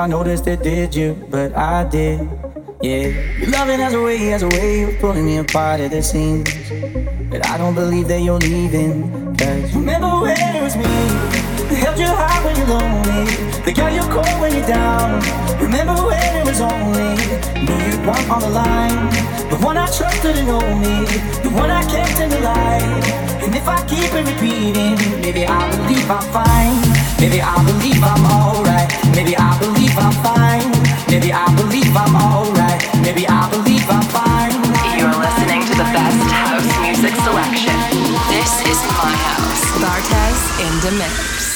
I noticed it, did you? But I did, yeah. Your loving has a way, has a way of pulling me apart at the seams. But I don't believe that you're leaving. Cause remember when it was me held you high when you're lonely, that got you cold when you're down. Remember when it was only me you want on the line, the one I trusted and know me, the one I kept in the light. And if I keep it repeating, maybe I believe I'm fine. Maybe I believe I'm alright. Maybe I believe I'm fine. Maybe I believe I'm alright. Maybe I believe I'm fine. You're listening to the best house music selection. This is my house. Bartez in the mix.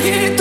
hear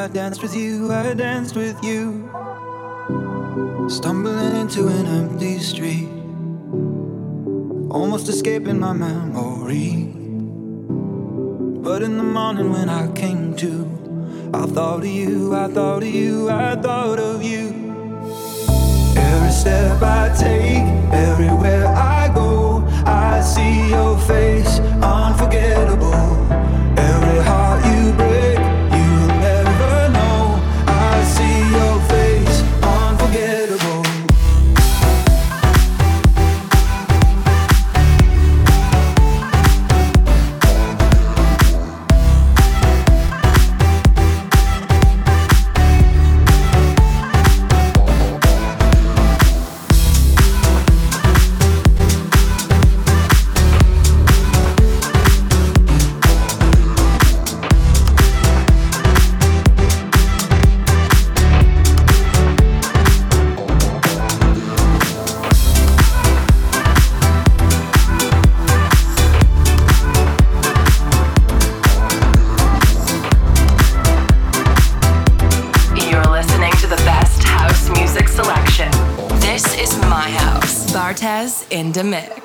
I danced with you, I danced with you. Stumbling into an empty street, almost escaping my memory. But in the morning when I came to, I thought of you, I thought of you, I thought of you. Every step I take, everywhere pandemic.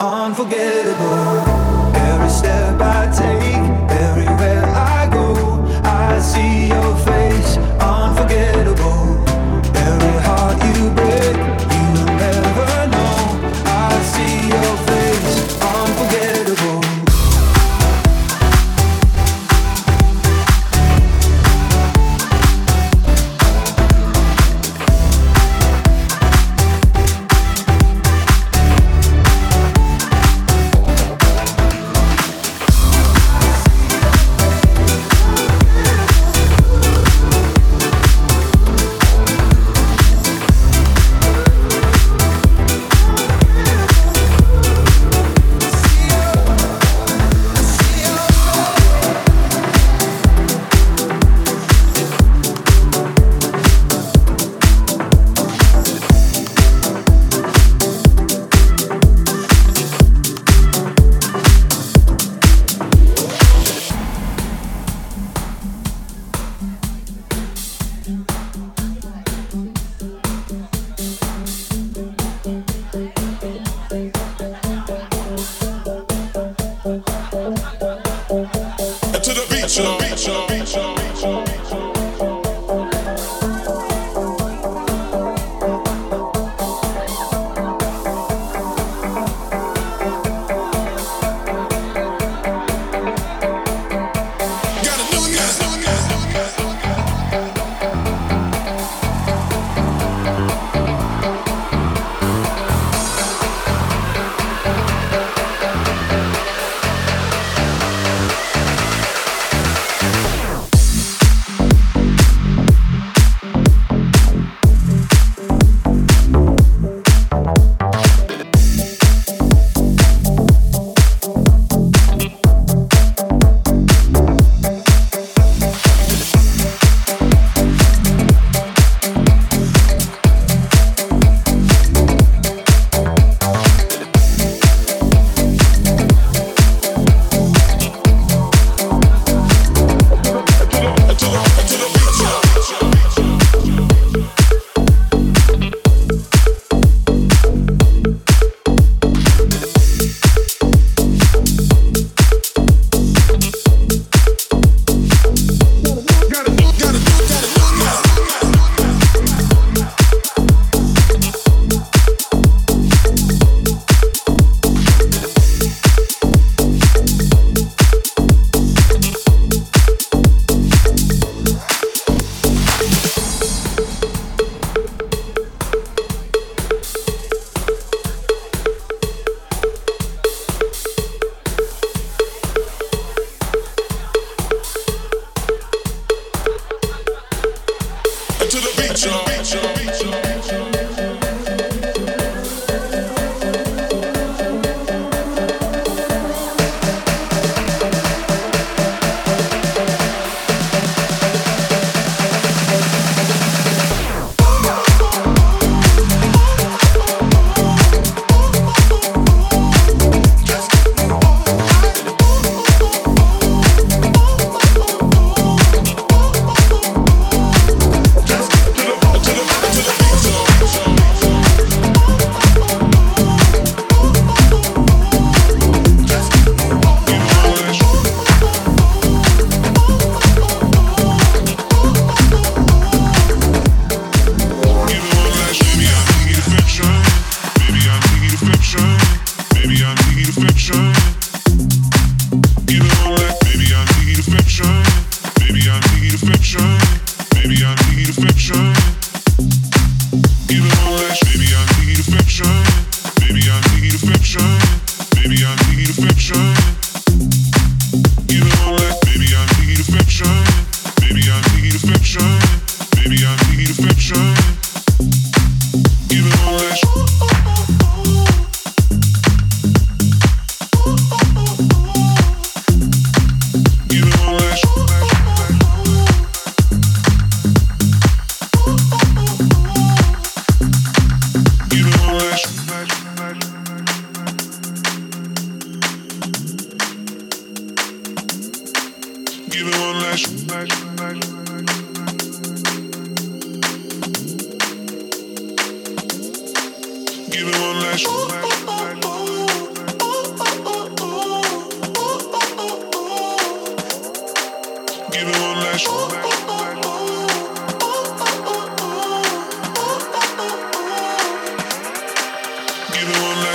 unforgettable. Every step I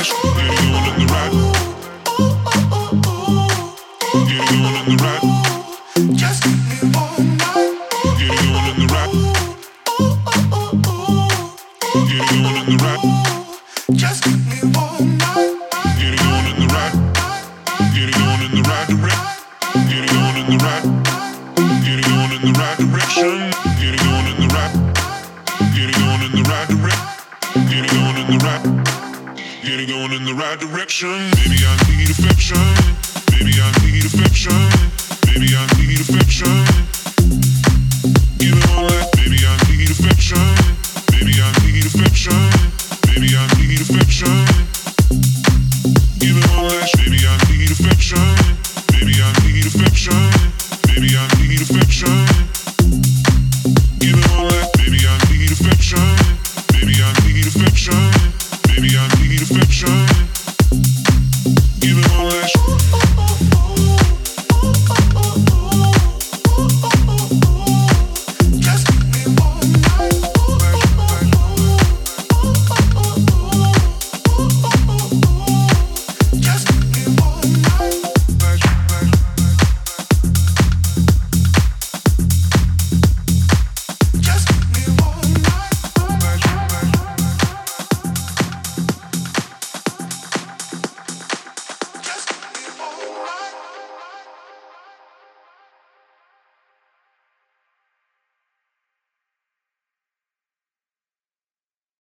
direction.